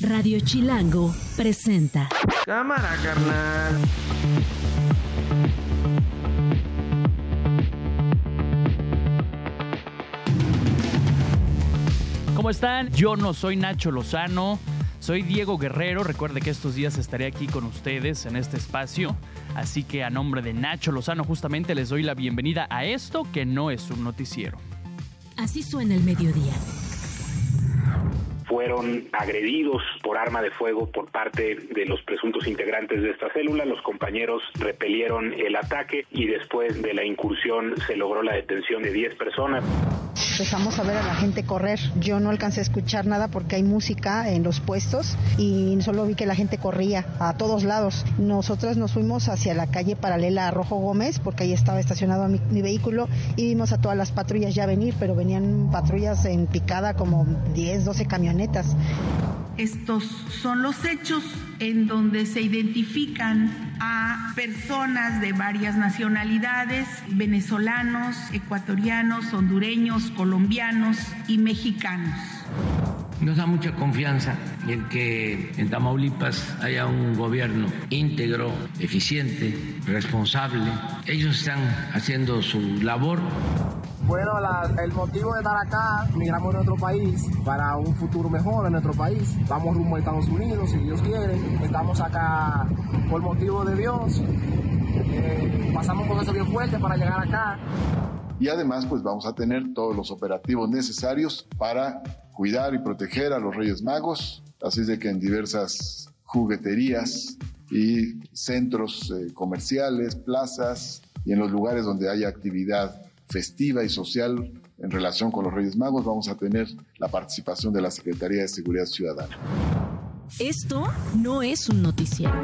Radio Chilango presenta. Cámara, carnal. ¿Cómo están? Yo no soy Nacho Lozano, soy Diego Guerrero. Recuerde que estos días estaré aquí con ustedes en este espacio. Así que a nombre de Nacho Lozano justamente les doy la bienvenida a esto que no es un noticiero. Así suena el mediodía fueron agredidos por arma de fuego por parte de los presuntos integrantes de esta célula. Los compañeros repelieron el ataque y después de la incursión se logró la detención de 10 personas. Empezamos a ver a la gente correr. Yo no alcancé a escuchar nada porque hay música en los puestos y solo vi que la gente corría a todos lados. Nosotros nos fuimos hacia la calle paralela a Rojo Gómez porque ahí estaba estacionado mi, mi vehículo y vimos a todas las patrullas ya venir, pero venían patrullas en picada como 10, 12 camionetas. Estos son los hechos en donde se identifican a personas de varias nacionalidades, venezolanos, ecuatorianos, hondureños, colombianos y mexicanos. Nos da mucha confianza en que en Tamaulipas haya un gobierno íntegro, eficiente, responsable. Ellos están haciendo su labor. Bueno, la, el motivo de estar acá, migramos a nuestro país para un futuro mejor en nuestro país. Vamos rumbo a Estados Unidos, si Dios quiere. Estamos acá por motivo de Dios. Eh, pasamos un proceso bien fuerte para llegar acá. Y además, pues vamos a tener todos los operativos necesarios para cuidar y proteger a los Reyes Magos. Así de que en diversas jugueterías y centros eh, comerciales, plazas y en los lugares donde haya actividad festiva y social en relación con los Reyes Magos, vamos a tener la participación de la Secretaría de Seguridad Ciudadana. Esto no es un noticiero.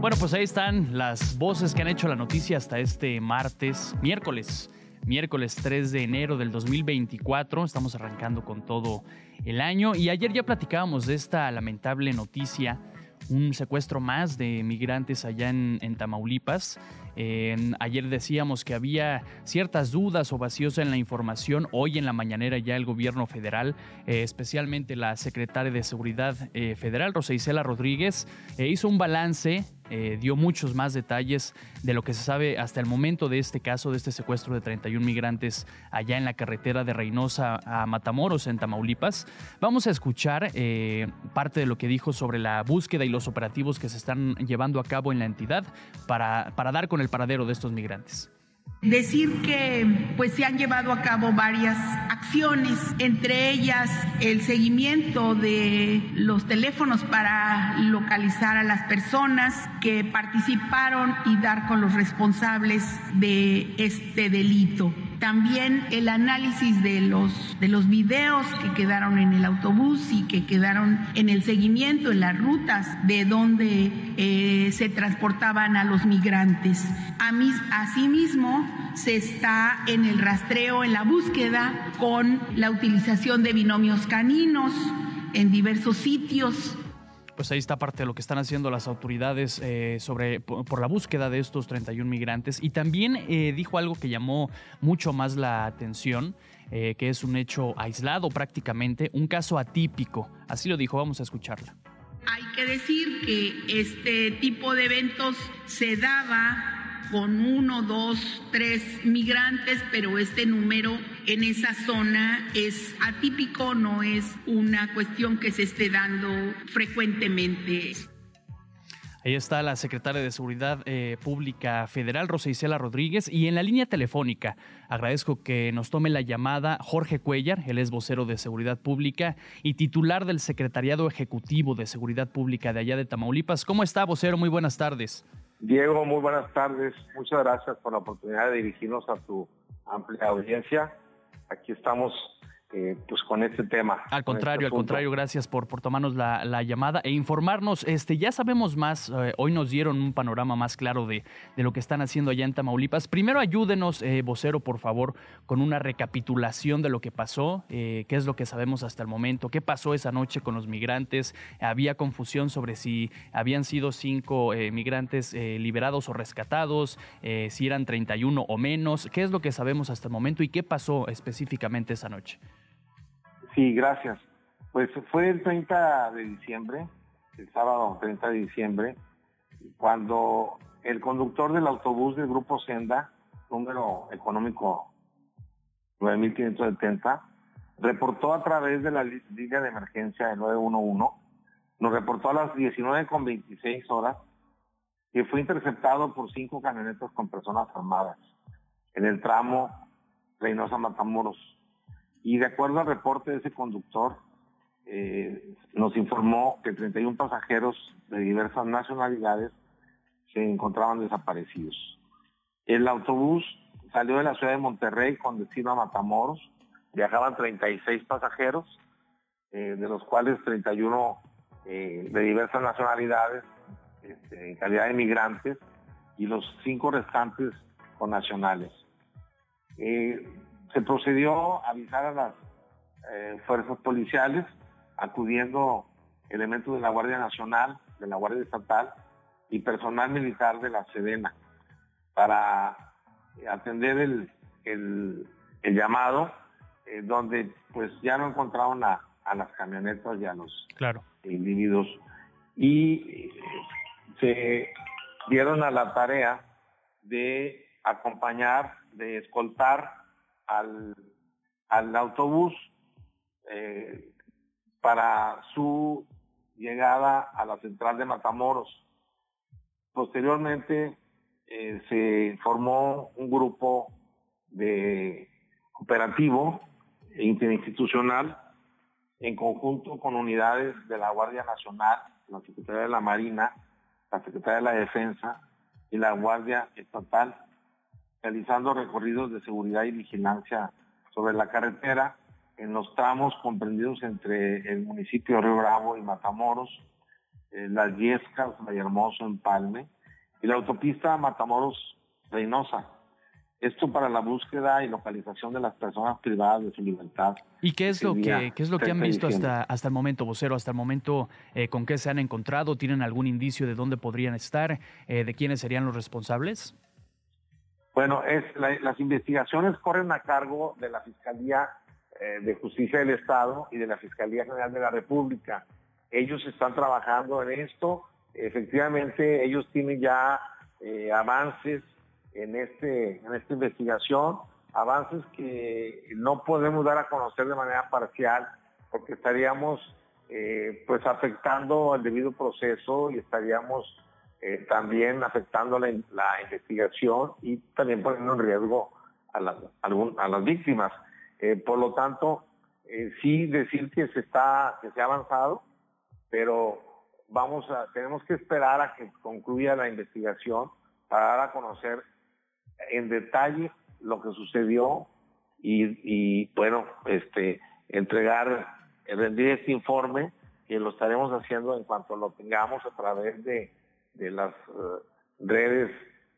Bueno, pues ahí están las voces que han hecho la noticia hasta este martes, miércoles, miércoles 3 de enero del 2024. Estamos arrancando con todo el año y ayer ya platicábamos de esta lamentable noticia un secuestro más de migrantes allá en, Tamaulipas. Eh, ayer decíamos que había ciertas dudas o vacíos en la información. Hoy en la mañanera ya el gobierno federal, eh, especialmente la secretaria de Seguridad eh, Federal, Rosa Isela Rodríguez, hizo un balance eh, dio muchos más detalles de lo que se sabe hasta el momento de este caso, de este secuestro de 31 migrantes allá en la carretera de Reynosa a Matamoros, en Tamaulipas. Vamos a escuchar eh, parte de lo que dijo sobre la búsqueda y los operativos que se están llevando a cabo en la entidad para, para dar con el paradero de estos migrantes. Decir que pues se han llevado a cabo varias acciones, entre ellas el seguimiento de los teléfonos para localizar a las personas que participaron y dar con los responsables de este delito. También el análisis de los, de los videos que quedaron en el autobús y que quedaron en el seguimiento, en las rutas de donde eh, se transportaban a los migrantes. A mis, asimismo, se está en el rastreo, en la búsqueda con la utilización de binomios caninos en diversos sitios pues ahí está parte de lo que están haciendo las autoridades eh, sobre por, la búsqueda de estos 31 migrantes. Y también eh, dijo algo que llamó mucho más la atención, eh, que es un hecho aislado prácticamente, un caso atípico. Así lo dijo, vamos a escucharla. Hay que decir que este tipo de eventos se daba con uno, dos, tres migrantes, pero este número en esa zona es atípico, no es una cuestión que se esté dando frecuentemente. Ahí está la secretaria de Seguridad eh, Pública Federal, Rosa Isela Rodríguez, y en la línea telefónica agradezco que nos tome la llamada Jorge Cuellar, él es vocero de Seguridad Pública y titular del Secretariado Ejecutivo de Seguridad Pública de allá de Tamaulipas. ¿Cómo está, vocero? Muy buenas tardes. Diego, muy buenas tardes. Muchas gracias por la oportunidad de dirigirnos a tu amplia audiencia. Aquí estamos eh, pues con este tema. Al contrario, este al contrario, gracias por, por tomarnos la, la, llamada e informarnos. Este, ya sabemos más, eh, hoy nos dieron un panorama más claro de, de, lo que están haciendo allá en Tamaulipas. Primero ayúdenos, eh, vocero, por favor, con una recapitulación de lo que pasó, eh, qué es lo que sabemos hasta el momento, qué pasó esa noche con los migrantes, había confusión sobre si habían sido cinco eh, migrantes liberados o rescatados, si eran 31 o menos, qué es lo que sabemos hasta el momento y qué pasó específicamente esa noche. Sí, gracias. Pues fue el 30 de diciembre, el sábado 30 de diciembre, cuando el conductor del autobús del grupo Senda, número económico 9570, reportó a través de la línea de emergencia de 911, nos reportó a las 19.26 horas que fue interceptado por cinco camionetas con personas armadas en el tramo Reynosa Matamoros. Y de acuerdo al reporte de ese conductor, eh, nos informó que 31 pasajeros de diversas nacionalidades se encontraban desaparecidos. El autobús salió de la ciudad de Monterrey con destino a Matamoros. Viajaban 36 pasajeros, eh, de los cuales 31 eh, de diversas nacionalidades, este, en calidad de migrantes, y los cinco restantes con nacionales. Se procedió a avisar a las fuerzas policiales, acudiendo elementos de la Guardia Nacional, de la Guardia Estatal y personal militar de la Sedena para atender el, el, llamado, eh, donde pues ya no encontraron a, a, las camionetas y a los claro. individuos. Y eh, se dieron a la tarea de acompañar, de escoltar al, al autobús eh, para su llegada a la central de Matamoros. Posteriormente eh, se formó un grupo de operativo e interinstitucional en conjunto con unidades de la Guardia Nacional, la Secretaría de la Marina, la Secretaría de la Defensa y la Guardia Estatal, realizando recorridos de seguridad y vigilancia sobre la carretera en los tramos comprendidos entre el municipio de Río Bravo y Matamoros, eh, Las Yescas, Vallehermoso, Empalme, y la autopista Matamoros-Reynosa. Esto para la búsqueda y localización de las personas privadas de su libertad. ¿Y qué es lo que qué es lo que han visto hasta hasta el momento, vocero? Hasta el momento, eh, ¿con qué se han encontrado? ¿Tienen algún indicio de dónde podrían estar? Eh, ¿De quiénes serían los responsables? Bueno, es las investigaciones corren a cargo de la Fiscalía eh, de Justicia del Estado y de la Fiscalía General de la República. Ellos están trabajando en esto efectivamente ellos tienen ya eh, avances en, este, en esta investigación, avances que no podemos dar a conocer de manera parcial porque estaríamos eh, pues afectando el debido proceso y estaríamos eh, también afectando la, investigación y también poniendo en riesgo a, a las víctimas. por lo tanto, sí decir que se está, que se ha avanzado, pero vamos a, tenemos que esperar a que concluya la investigación para dar a conocer en detalle lo que sucedió y, bueno, este, entregar, rendir este informe que lo estaremos haciendo en cuanto lo tengamos a través de, las eh, redes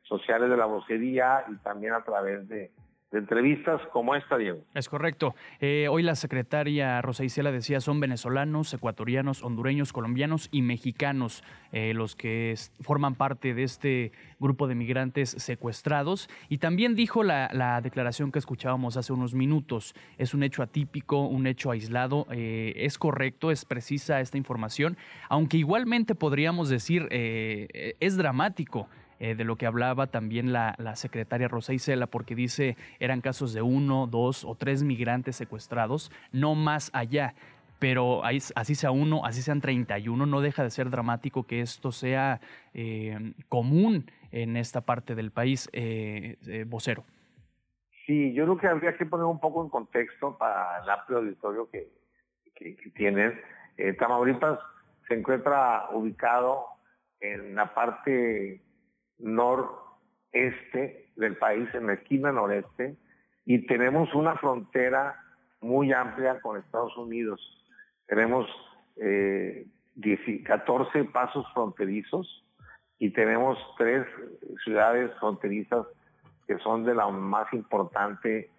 sociales de la vocería y también a través de, de entrevistas como esta, Diego. Es correcto. Eh, hoy la secretaria Rosa Isela decía son venezolanos, ecuatorianos, hondureños, colombianos y mexicanos eh, los que forman parte de este grupo de migrantes secuestrados. Y también dijo la, declaración que escuchábamos hace unos minutos. Es un hecho atípico, un hecho aislado. Eh, es correcto, es precisa esta información, aunque igualmente podríamos decir es dramático. Eh, de lo que hablaba también la, secretaria Rosa Isela, porque dice eran casos de uno, dos o tres migrantes secuestrados, no más allá. Pero así sea uno, así sean 31, no deja de ser dramático que esto sea eh, común en esta parte del país, eh, vocero. Sí, yo creo que habría que poner un poco en contexto para el amplio auditorio que, que, que tienen. Tamaulipas se encuentra ubicado en la parte noreste del país, en la esquina noreste, y tenemos una frontera muy amplia con Estados Unidos. Tenemos eh, 14 pasos fronterizos y tenemos tres ciudades fronterizas que son de la más importante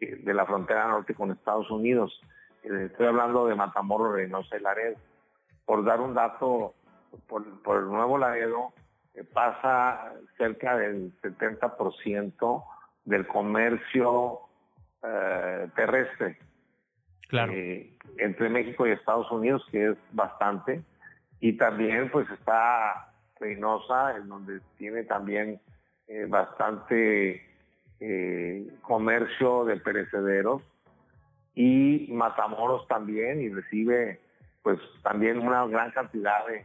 de la frontera norte con Estados Unidos. Eh, estoy hablando de Matamoros, Reynosa y Laredo. Por dar un dato, por, por el Nuevo Laredo pasa cerca del 70% del comercio eh, terrestre. claro. eh, entre México y Estados Unidos, que es bastante. Y también pues está Reynosa, en donde tiene también eh, bastante comercio de perecederos. Y Matamoros también, y recibe pues también una gran cantidad de,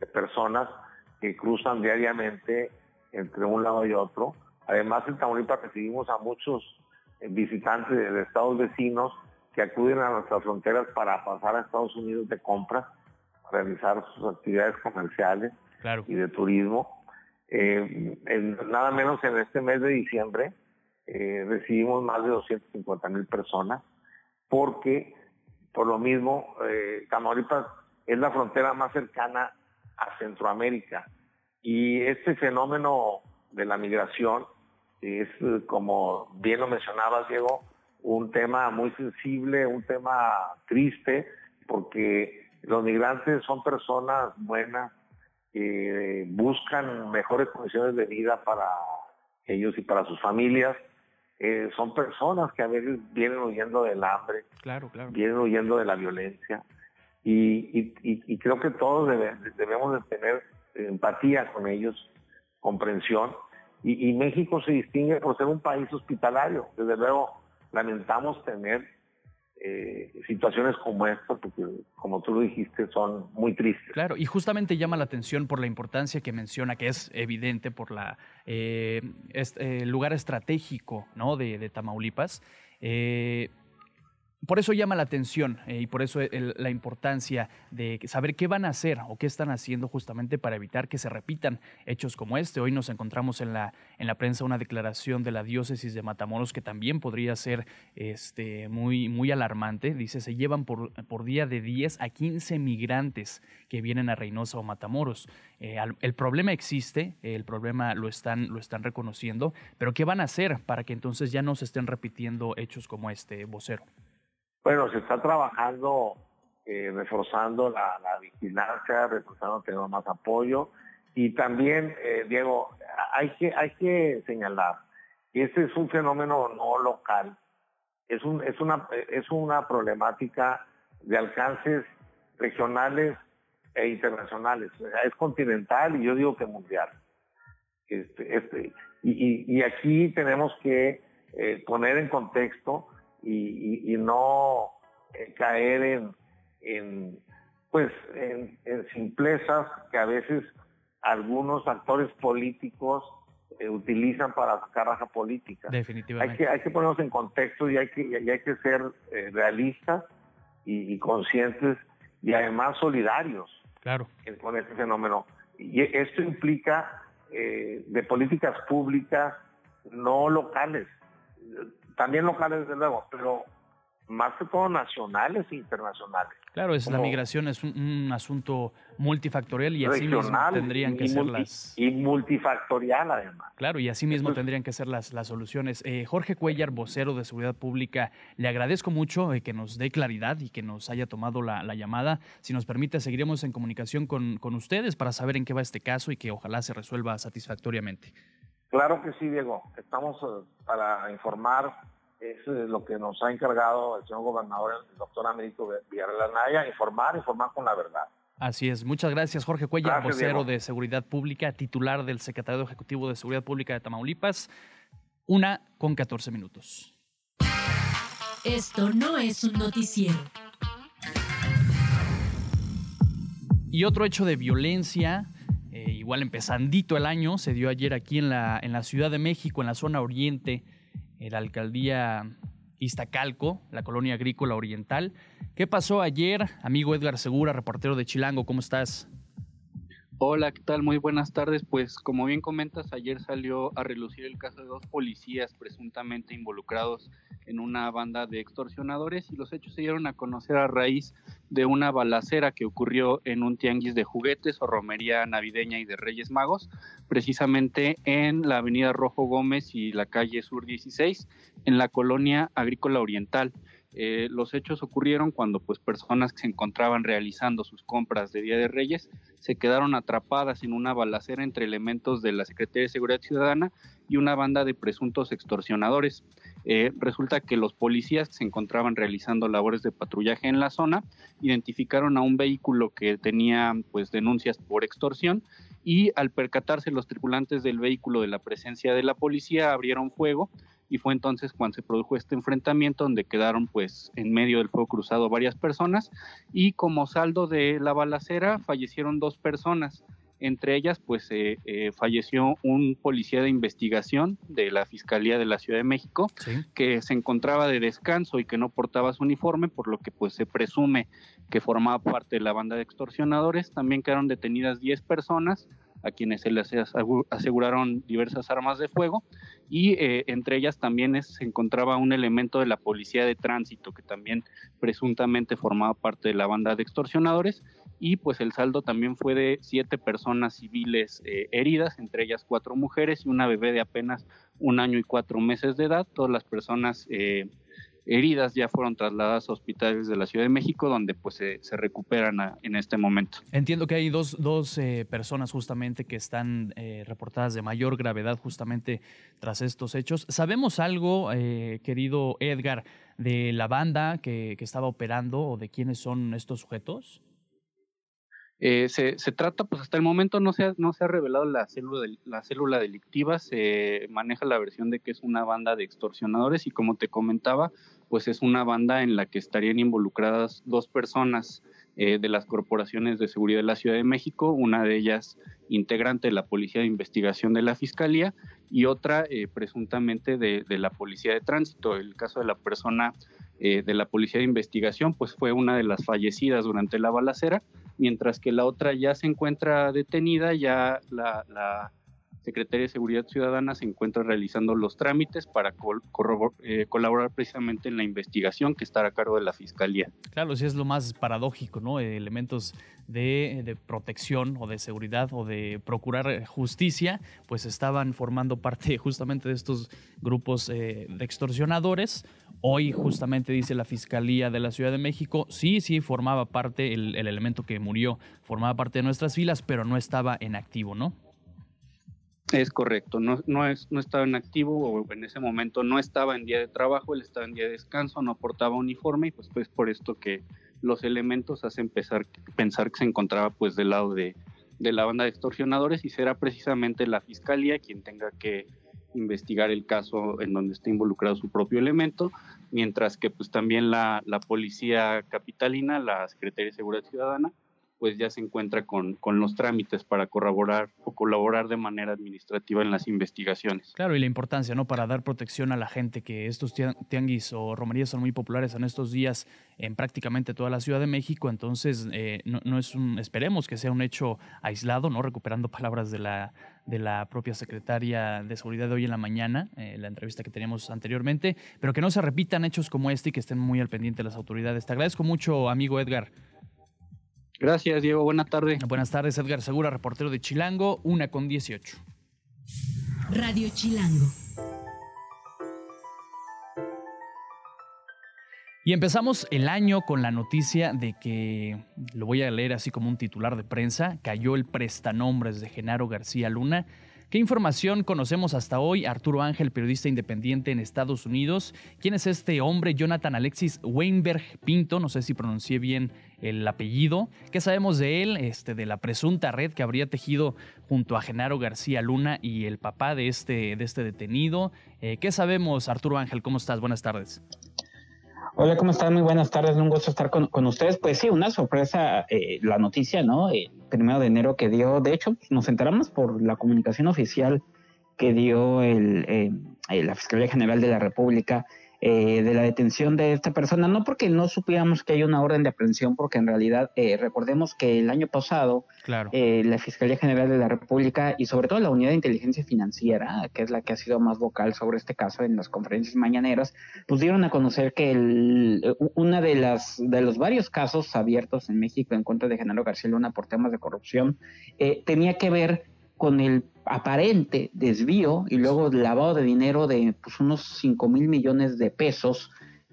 de personas que cruzan diariamente entre un lado y otro. Además, en Tamaulipas recibimos a muchos eh, visitantes de, de estados vecinos que acuden a nuestras fronteras para pasar a Estados Unidos de compras, realizar sus actividades comerciales Claro. y de turismo. Eh, en- nada menos en este mes de diciembre eh, recibimos más de 250 mil personas porque por lo mismo eh, Tamaulipas es la frontera más cercana a Centroamérica y este fenómeno de la migración es eh, como bien lo mencionabas Diego un tema muy sensible un tema triste porque los migrantes son personas buenas que buscan mejores condiciones de vida para ellos y para sus familias. Eh, son personas que a veces vienen huyendo del hambre, Claro, claro. vienen huyendo de la violencia y, y- y- y creo que todos debe- debemos de tener empatía con ellos, comprensión. Y, México se distingue por ser un país hospitalario. Desde luego lamentamos tener eh, situaciones como esta, porque como tú lo dijiste, son muy tristes. Claro, y justamente llama la atención por la importancia que menciona, que es evidente por la eh, eh, lugar estratégico ¿no? de, de Tamaulipas. Por eso llama la atención eh, y por eso el- la importancia de saber qué van a hacer o qué están haciendo justamente para evitar que se repitan hechos como este. Hoy nos encontramos en la, en la prensa una declaración de la diócesis de Matamoros que también podría ser este, muy, muy alarmante. Dice, se llevan por, por día de 10 a 15 migrantes que vienen a Reynosa o Matamoros. Eh, el problema existe, el problema lo están, lo están reconociendo, pero ¿qué van a hacer para que entonces ya no se estén repitiendo hechos como este, vocero? Bueno, se está trabajando, eh, reforzando la, la vigilancia, reforzando teniendo más apoyo. Y también, eh, Diego, hay que, hay que señalar, este es un fenómeno no local, es, un, es, una, es una problemática de alcances regionales e internacionales, es continental y yo digo que mundial. Este, este, y, y- y aquí tenemos que eh, poner en contexto y, y- y no eh, caer en, en, pues en, en simplezas que a veces algunos actores políticos eh, utilizan para sacar raja política. Hay Definitivamente. que, hay que ponernos en contexto y hay que, y hay que ser eh, realistas y, y conscientes y además solidarios Claro. con este fenómeno. Y esto implica eh, de políticas públicas no locales, también locales desde luego, pero más que todo nacionales e internacionales. Claro, es la migración es un, un asunto multifactorial y así mismo tendrían que ser multi- las y multifactorial además. Claro, y así mismo Entonces- tendrían que ser las, las soluciones. Eh, Jorge Cuellar, vocero de Seguridad Pública, le agradezco mucho eh, que nos dé claridad y que nos haya tomado la, la llamada. Si nos permite, seguiremos en comunicación con, con ustedes para saber en qué va este caso y que ojalá se resuelva satisfactoriamente. Claro que sí, Diego. Estamos eh, para informar. Es eh, lo que nos ha encargado el señor gobernador, el doctor Américo Villarreal Anaya, informar, informar con la verdad. Así es. Muchas gracias, Jorge Cuellar, Gracias, vocero Diego. de Seguridad Pública, titular del Secretario Ejecutivo de Seguridad Pública de Tamaulipas. Una con 14 minutos. Esto no es un noticiero. Y otro hecho de violencia, eh, igual empezandito el año, se dio ayer aquí en la, en la Ciudad de México, en la zona oriente, en la alcaldía Iztacalco, la colonia agrícola oriental. ¿Qué pasó ayer, amigo Edgar Segura, reportero de Chilango? ¿Cómo estás? Hola, ¿qué tal? Muy buenas tardes. Pues como bien comentas, ayer salió a relucir el caso de dos policías presuntamente involucrados en una banda de extorsionadores y los hechos se dieron a conocer a raíz de una balacera que ocurrió en un tianguis de juguetes o romería navideña y de Reyes Magos, precisamente en la avenida Rojo Gómez y la calle Sur 16, en la colonia agrícola oriental. Eh, los hechos ocurrieron cuando pues personas que se encontraban realizando sus compras de Día de Reyes se quedaron atrapadas en una balacera entre elementos de la Secretaría de Seguridad Ciudadana y una banda de presuntos extorsionadores. Eh, resulta que los policías que se encontraban realizando labores de patrullaje en la zona identificaron a un vehículo que tenía pues denuncias por extorsión y al percatarse los tripulantes del vehículo de la presencia de la policía abrieron fuego y fue entonces cuando se produjo este enfrentamiento donde quedaron pues en medio del fuego cruzado varias personas y como saldo de la balacera fallecieron dos personas. Entre ellas pues eh, eh, falleció un policía de investigación de la Fiscalía de la Ciudad de México que se encontraba de descanso y que no portaba su uniforme por lo que pues se presume que formaba parte de la banda de extorsionadores. También quedaron detenidas 10 personas a quienes se les aseguraron diversas armas de fuego y eh, entre ellas también se encontraba un elemento de la policía de tránsito que también presuntamente formaba parte de la banda de extorsionadores y pues el saldo también fue de siete personas civiles eh, heridas, entre ellas cuatro mujeres y una bebé de apenas un año y cuatro meses de edad. Todas las personas eh, heridas ya fueron trasladadas a hospitales de la Ciudad de México, donde pues se, recuperan en este momento. Entiendo que hay dos, dos eh, personas justamente que están eh, reportadas de mayor gravedad justamente tras estos hechos. ¿Sabemos algo, eh, querido Edgar, de la banda que, que estaba operando o de quiénes son estos sujetos? Eh, se, se, trata, pues hasta el momento no se ha, no se ha revelado la célula, la célula delictiva, se maneja la versión de que es una banda de extorsionadores y como te comentaba, pues es una banda en la que estarían involucradas dos personas eh, de las corporaciones de seguridad de la Ciudad de México, una de ellas integrante de la Policía de Investigación de la Fiscalía y otra eh, presuntamente de, de, la Policía de Tránsito. El caso de la persona eh, de la Policía de Investigación pues fue una de las fallecidas durante la balacera mientras que la otra ya se encuentra detenida, ya la, la Secretaría de Seguridad Ciudadana se encuentra realizando los trámites para eh, colaborar precisamente en la investigación que estará a cargo de la Fiscalía. Claro, sí es lo más paradójico, ¿no? Elementos de, protección o de seguridad o de procurar justicia, pues estaban formando parte justamente de estos grupos eh, de extorsionadores. Hoy justamente dice la Fiscalía de la Ciudad de México, sí, sí, formaba parte, el elemento que murió formaba parte de nuestras filas, pero no estaba en activo, ¿no? Es correcto, no, no, es, no estaba en activo o en ese momento no estaba en día de trabajo, él estaba en día de descanso, no portaba uniforme y pues pues por esto que los elementos hacen pensar, que se encontraba pues del lado de, de la banda de extorsionadores y será precisamente la fiscalía quien tenga que investigar el caso en donde está involucrado su propio elemento, mientras que pues también la, la policía capitalina, la Secretaría de Seguridad Ciudadana, pues ya se encuentra con, con los trámites para corroborar o colaborar de manera administrativa en las investigaciones. Claro, y la importancia, ¿no? Para dar protección a la gente, que estos tianguis o romerías son muy populares en estos días en prácticamente toda la Ciudad de México, entonces eh, no, es un, esperemos que sea un hecho aislado, ¿no? Recuperando palabras de la, de la propia secretaria de Seguridad de hoy en la mañana, eh, la entrevista que teníamos anteriormente, pero que no se repitan hechos como este y que estén muy al pendiente las autoridades. Te agradezco mucho, amigo Edgar. Gracias, Diego. Buenas tardes. Buenas tardes, Edgar Segura, reportero de Chilango, una con 18. Radio Chilango. Y empezamos el año con la noticia de que, lo voy a leer así como un titular de prensa, cayó el prestanombres de Genaro García Luna ¿Qué información conocemos hasta hoy? Arturo Ángel, periodista independiente en Estados Unidos. ¿Quién es este hombre? Jonathan Alexis Weinberg Pinto, no sé si pronuncié bien el apellido. ¿Qué sabemos de él? Este, de la presunta red que habría tejido junto a Genaro García Luna y el papá de este, este detenido. Eh, ¿Qué sabemos, Arturo Ángel? ¿Cómo estás? Buenas tardes. Hola, ¿cómo están? Muy buenas tardes, un gusto estar con, ustedes. Pues sí, una sorpresa eh, la noticia, ¿no? El primero de enero que dio, de hecho, nos enteramos por la comunicación oficial que dio el, eh, la Fiscalía General de la República eh, de la detención de esta persona, no porque no supiéramos que hay una orden de aprehensión, porque en realidad eh, recordemos que el año pasado eh, la Fiscalía General de la República y sobre todo la Unidad de Inteligencia Financiera, que es la que ha sido más vocal sobre este caso en las conferencias mañaneras, pues dieron a conocer que el, una de las de los varios casos abiertos en México en contra de Genaro García Luna por temas de corrupción tenía que ver con el aparente desvío y luego lavado de dinero de pues, unos 5 mil millones de pesos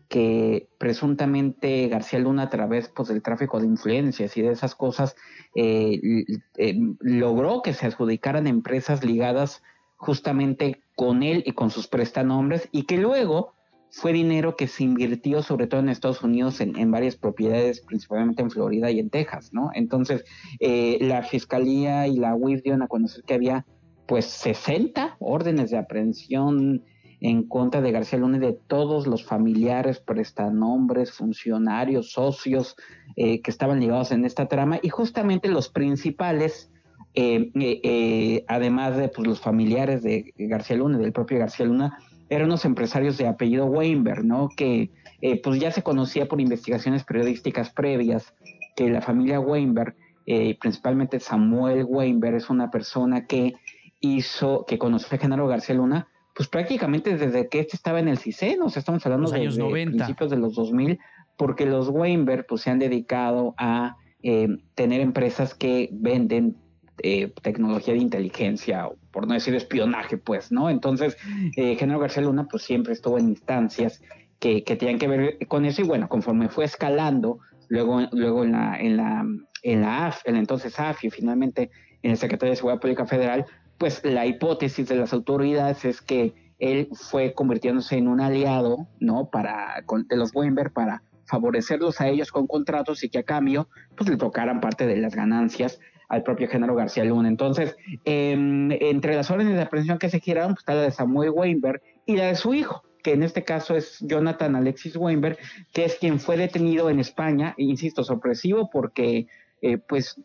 que presuntamente García Luna a través pues, del tráfico de influencias y de esas cosas eh, eh, logró que se adjudicaran empresas ligadas justamente con él y con sus prestanombres y que luego fue dinero que se invirtió sobre todo en Estados Unidos en, varias propiedades, principalmente en Florida y en Texas, ¿no? Entonces, eh, la Fiscalía y la UIF dieron a conocer que había pues 60 órdenes de aprehensión en contra de García Luna y de todos los familiares, prestanombres, funcionarios, socios eh, que estaban ligados en esta trama y justamente los principales, eh, además de pues, los familiares de García Luna, del propio García Luna, eran unos empresarios de apellido Weinberg, ¿no? Que eh, pues ya se conocía por investigaciones periodísticas previas que la familia Weinberg, eh, principalmente Samuel Weinberg, es una persona que hizo, que conoció a Genaro García Luna, pues prácticamente desde que este estaba en el CICEN, o sea, estamos hablando de, años principios de los 2000, porque los Weinberg pues se han dedicado a eh, tener empresas que venden eh, tecnología de inteligencia, o por no decir espionaje, pues, ¿no? Entonces, eh, Genaro García Luna, pues siempre estuvo en instancias que, que tenían que ver con eso, y bueno, conforme fue escalando, luego, luego en la, en la, en la AF, en entonces AFI, finalmente en el Secretario de Seguridad Pública Federal, pues la hipótesis de las autoridades es que él fue convirtiéndose en un aliado, ¿no? Para, de los Weinberg para favorecerlos a ellos con contratos y que a cambio, pues le tocaran parte de las ganancias al propio Genaro García Luna. Entonces, em, entre las órdenes de aprehensión que se giraron, pues está la de Samuel Weinberg y la de su hijo, que en este caso es Jonathan Alexis Weinberg, que es quien fue detenido en España, e insisto, sorpresivo porque eh, pues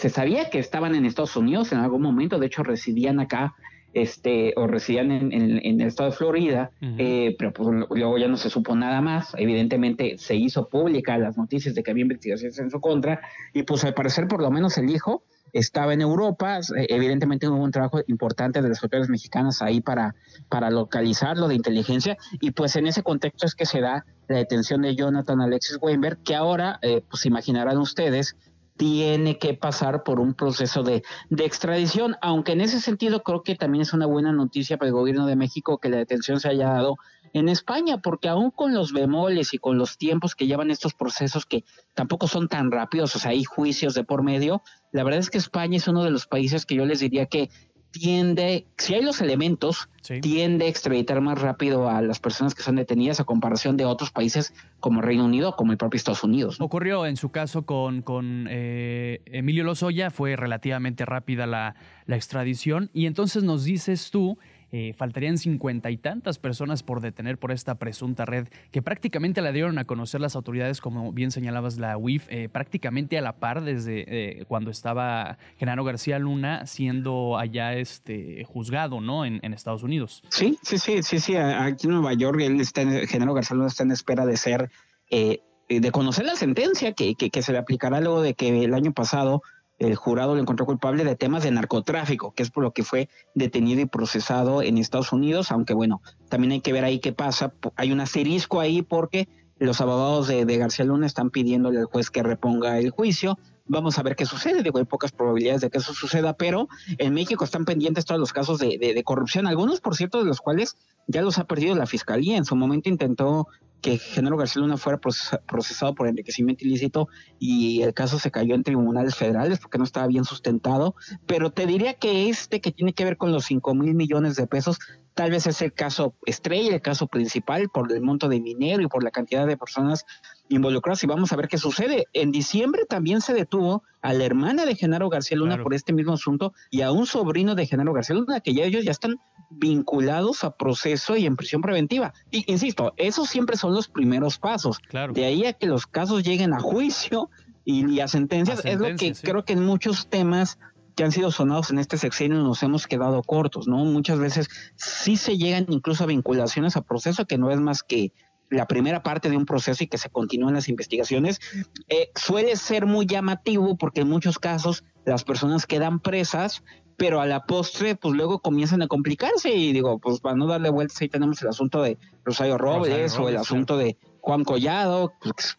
se sabía que estaban en Estados Unidos en algún momento, de hecho residían acá este, o residían en, el estado de Florida, eh, pero pues, luego ya no se supo nada más. Evidentemente se hizo pública las noticias de que había investigaciones en su contra, y pues al parecer por lo menos el hijo estaba en Europa, eh, evidentemente hubo un trabajo importante de las autoridades mexicanas ahí para, para localizarlo de inteligencia, y pues en ese contexto es que se da la detención de Jonathan Alexis Weinberg, que ahora, eh, pues imaginarán ustedes, tiene que pasar por un proceso de, de, extradición, aunque en ese sentido creo que también es una buena noticia para el gobierno de México que la detención se haya dado en España, porque aún con los bemoles y con los tiempos que llevan estos procesos que tampoco son tan rápidos, o sea, hay juicios de por medio, la verdad es que España es uno de los países que yo les diría que tiende, si hay los elementos, tiende a extraditar más rápido a las personas que son detenidas a comparación de otros países como Reino Unido, como el propio Estados Unidos. Ocurrió en su caso con, con eh, Emilio Lozoya, fue relativamente rápida la, la extradición y entonces nos dices tú eh, faltarían cincuenta y tantas personas por detener por esta presunta red que prácticamente la dieron a conocer las autoridades, como bien señalabas la UIF, eh, prácticamente a la par desde eh, cuando estaba Genaro García Luna siendo allá este juzgado, ¿no? En, Estados Unidos. Sí, sí, sí, sí, sí. Aquí en Nueva York, él está, Genaro García Luna está en espera de ser, de conocer la sentencia que, que, que se le aplicará luego de que el año pasado el jurado lo encontró culpable de temas de narcotráfico, que es por lo que fue detenido y procesado en Estados Unidos, aunque bueno, también hay que ver ahí qué pasa. Hay un asterisco ahí porque los abogados de, García Luna están pidiéndole al juez que reponga el juicio. Vamos a ver qué sucede. Digo, hay pocas probabilidades de que eso suceda, pero en México están pendientes todos los casos de, de corrupción, algunos, por cierto, de los cuales ya los ha perdido la fiscalía. En su momento intentó que Genaro García Luna fuera procesado por enriquecimiento ilícito y el caso se cayó en tribunales federales porque no estaba bien sustentado, pero te diría que este que tiene que ver con los 5 mil millones de pesos, tal vez es el caso estrella, el caso principal por el monto de dinero y por la cantidad de personas involucradas y vamos a ver qué sucede. En diciembre también se detuvo a la hermana de Genaro García Luna por este mismo asunto y a un sobrino de Genaro García Luna que ya ellos ya están vinculados a proceso y en prisión preventiva. Y insisto, esos siempre son los primeros pasos. De ahí a que los casos lleguen a juicio y, a sentencias, es lo que creo que en muchos temas que han sido sonados en este sexenio nos hemos quedado cortos, ¿no? Muchas veces sí se llegan incluso a vinculaciones a proceso que no es más que la primera parte de un proceso y que se continúan las investigaciones, eh, suele ser muy llamativo porque en muchos casos las personas quedan presas, pero a la postre, pues luego comienzan a complicarse y digo, pues para no darle vueltas, ahí tenemos el asunto de Rosario Robles, o el asunto de Juan Collado, pues,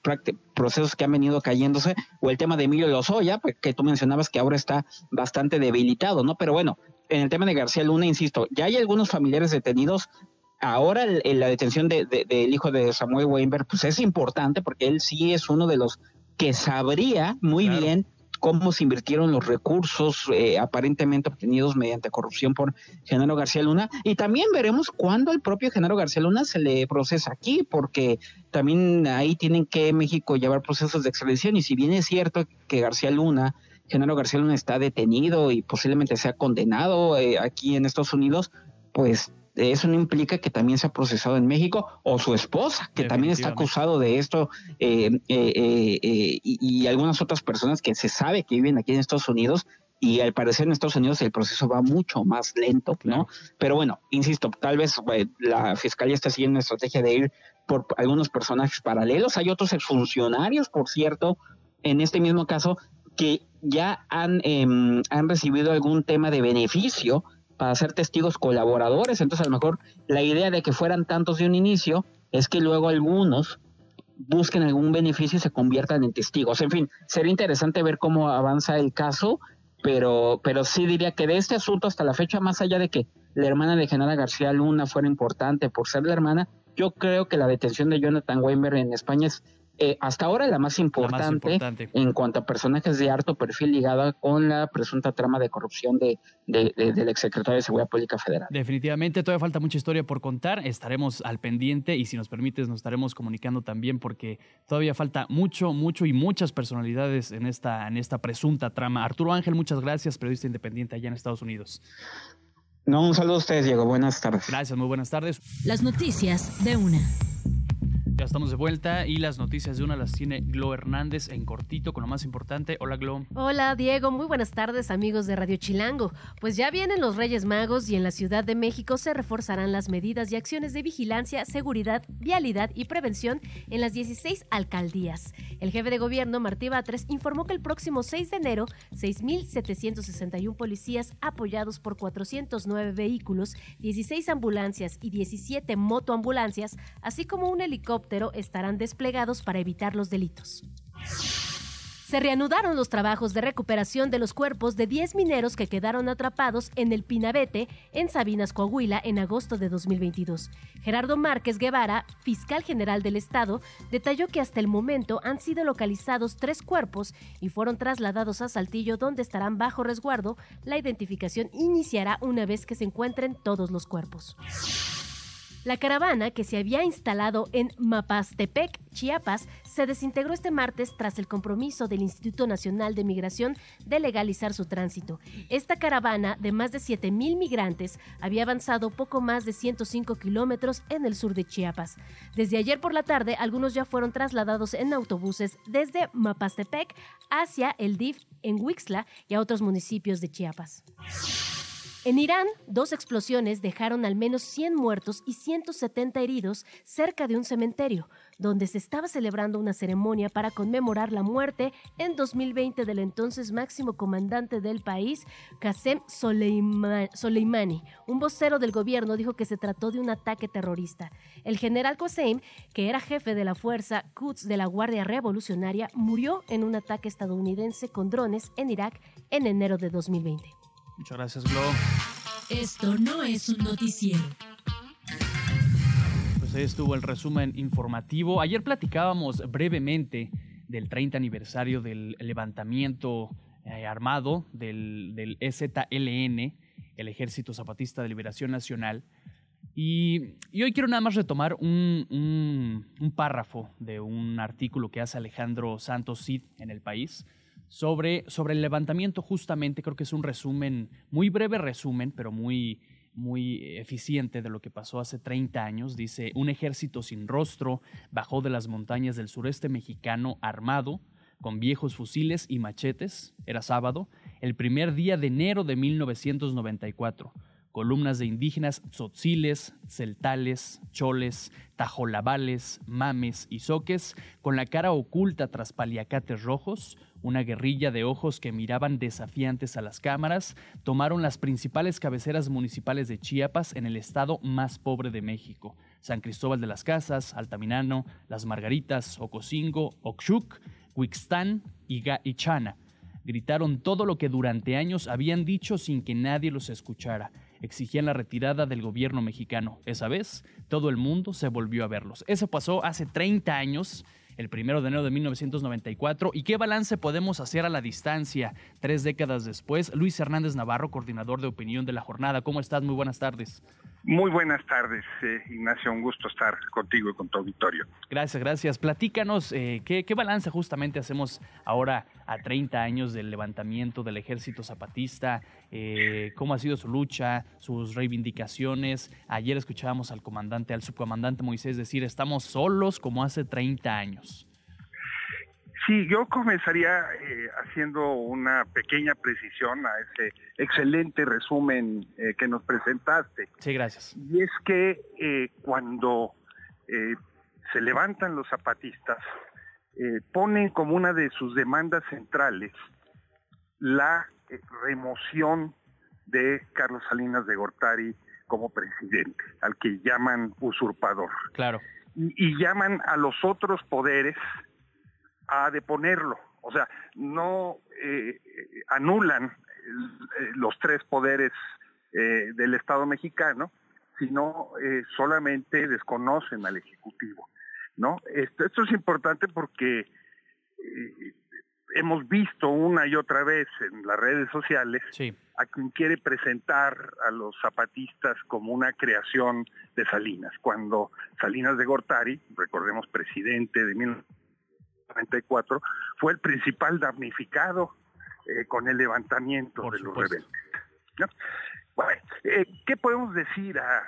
procesos que han venido cayéndose, o el tema de Emilio Lozoya, pues, que tú mencionabas que ahora está bastante debilitado, ¿no? Pero bueno, en el tema de García Luna, insisto, ya hay algunos familiares detenidos, ahora la detención del hijo de Samuel Weinberg, pues es importante porque él sí es uno de los que sabría muy bien cómo se invirtieron los recursos eh, aparentemente obtenidos mediante corrupción por Genaro García Luna. Y también veremos cuándo el propio Genaro García Luna se le procesa aquí, porque también ahí tienen que México llevar procesos de extradición. Y si bien es cierto que García Luna, Genaro García Luna está detenido y posiblemente sea condenado eh, aquí en Estados Unidos, pues eso no implica que también sea procesado en México o su esposa, que también está acusado de esto eh, eh, eh, y, algunas otras personas que se sabe que viven aquí en Estados Unidos y al parecer en Estados Unidos el proceso va mucho más lento, ¿no? Pero bueno, insisto, tal vez la fiscalía está siguiendo una estrategia de ir por algunos personajes paralelos. Hay otros exfuncionarios, por cierto, en este mismo caso, que ya han, em, han recibido algún tema de beneficio para ser testigos colaboradores. Entonces, a lo mejor la idea de que fueran tantos de un inicio es que luego algunos busquen algún beneficio y se conviertan en testigos. En fin, sería interesante ver cómo avanza el caso, pero, pero sí diría que de este asunto hasta la fecha, más allá de que la hermana de Genara García Luna fuera importante por ser la hermana, yo creo que la detención de Jonathan Weinberg en España es eh, hasta ahora la más, importante en cuanto a personajes de alto perfil ligada con la presunta trama de corrupción de, del exsecretario de Seguridad Pública Federal. Definitivamente, todavía falta mucha historia por contar. Estaremos al pendiente y si nos permites nos estaremos comunicando también porque todavía falta mucho, mucho y muchas personalidades en esta, en esta presunta trama. Arturo Ángel, muchas gracias, periodista independiente allá en Estados Unidos. No, un saludo a ustedes, Diego. Buenas tardes. Gracias, muy buenas tardes. Las noticias de una. Estamos de vuelta y las noticias de una las tiene Glo Hernández en cortito con lo más importante. Hola Glo. Hola Diego, muy buenas tardes amigos de Radio Chilango. Pues ya vienen los Reyes Magos y en la Ciudad de México se reforzarán las medidas y acciones de vigilancia, seguridad, vialidad y prevención en las 16 alcaldías. El jefe de gobierno, Martí Batres, informó que el próximo 6 de enero, 6.761 policías apoyados por 409 vehículos, 16 ambulancias y 17 motoambulancias, así como un helicóptero estarán desplegados para evitar los delitos. Se reanudaron los trabajos de recuperación de los cuerpos de 10 mineros que quedaron atrapados en el Pinabete, en Sabinas, Coahuila, en agosto de 2022. Gerardo Márquez Guevara, fiscal general del Estado, detalló que hasta el momento han sido localizados tres cuerpos y fueron trasladados a Saltillo, donde estarán bajo resguardo. La identificación iniciará una vez que se encuentren todos los cuerpos. La caravana, que se había instalado en Mapastepec, Chiapas, se desintegró este martes tras el compromiso del Instituto Nacional de Migración de legalizar su tránsito. Esta caravana, de más de 7.000 migrantes, había avanzado poco más de 105 kilómetros en el sur de Chiapas. Desde ayer por la tarde, algunos ya fueron trasladados en autobuses desde Mapastepec hacia el DIF en Huixla y a otros municipios de Chiapas. En Irán, dos explosiones dejaron al menos 100 muertos y 170 heridos cerca de un cementerio, donde se estaba celebrando una ceremonia para conmemorar la muerte en 2020 del entonces máximo comandante del país, Qasem Soleimani. Un vocero del gobierno dijo que se trató de un ataque terrorista. El general Qasem, que era jefe de la fuerza Quds de la Guardia Revolucionaria, murió en un ataque estadounidense con drones en Irak en enero de 2020. Muchas gracias, Glo. Esto no es un noticiero. Pues ahí estuvo el resumen informativo. Ayer platicábamos brevemente del 30 aniversario del levantamiento eh, armado del, del EZLN, el Ejército Zapatista de Liberación Nacional. Y, hoy quiero nada más retomar un, un, párrafo de un artículo que hace Alejandro Santos Cid en El País sobre, sobre el levantamiento justamente, creo que es un resumen, muy breve resumen, pero muy, muy eficiente de lo que pasó hace 30 años. Dice, un ejército sin rostro bajó de las montañas del sureste mexicano armado, con viejos fusiles y machetes, era sábado, el primer día de enero de 1994 columnas de indígenas tzotziles, celtales, choles, tajolabales, mames y soques, con la cara oculta tras paliacates rojos, una guerrilla de ojos que miraban desafiantes a las cámaras, tomaron las principales cabeceras municipales de Chiapas en el estado más pobre de México, San Cristóbal de las Casas, Altamirano, Las Margaritas, Ocosingo, Oxuc, Huixtán y Chana. Gritaron todo lo que durante años habían dicho sin que nadie los escuchara exigían la retirada del gobierno mexicano. Esa vez, todo el mundo se volvió a verlos. Eso pasó hace 30 años el primero de enero de 1994. ¿Y qué balance podemos hacer a la distancia tres décadas después? Luis Hernández Navarro, coordinador de opinión de la jornada. ¿Cómo estás? Muy buenas tardes. Muy buenas tardes, eh, Ignacio. Un gusto estar contigo y con tu auditorio. Gracias, gracias. Platícanos, eh, ¿qué, ¿qué, balance justamente hacemos ahora a 30 años del levantamiento del ejército zapatista? Eh, ¿Cómo ha sido su lucha, sus reivindicaciones? Ayer escuchábamos al comandante, al subcomandante Moisés decir, estamos solos como hace 30 años. Sí, yo comenzaría eh, haciendo una pequeña precisión a ese excelente resumen eh, que nos presentaste. Sí, gracias. Y es que eh, cuando se levantan los zapatistas, ponen como una de sus demandas centrales la remoción de Carlos Salinas de Gortari como presidente, al que llaman usurpador. Claro. Y, y llaman a los otros poderes a deponerlo. O sea, no eh, anulan eh, los tres poderes eh, del Estado mexicano, sino solamente desconocen al Ejecutivo. ¿no? Esto, esto es importante porque hemos visto una y otra vez en las redes sociales a quien quiere presentar a los zapatistas como una creación de Salinas, cuando Salinas de Gortari, recordemos presidente de 19 fue el principal damnificado eh, con el levantamiento de los rebeldes. Eh, ¿Qué podemos decir a,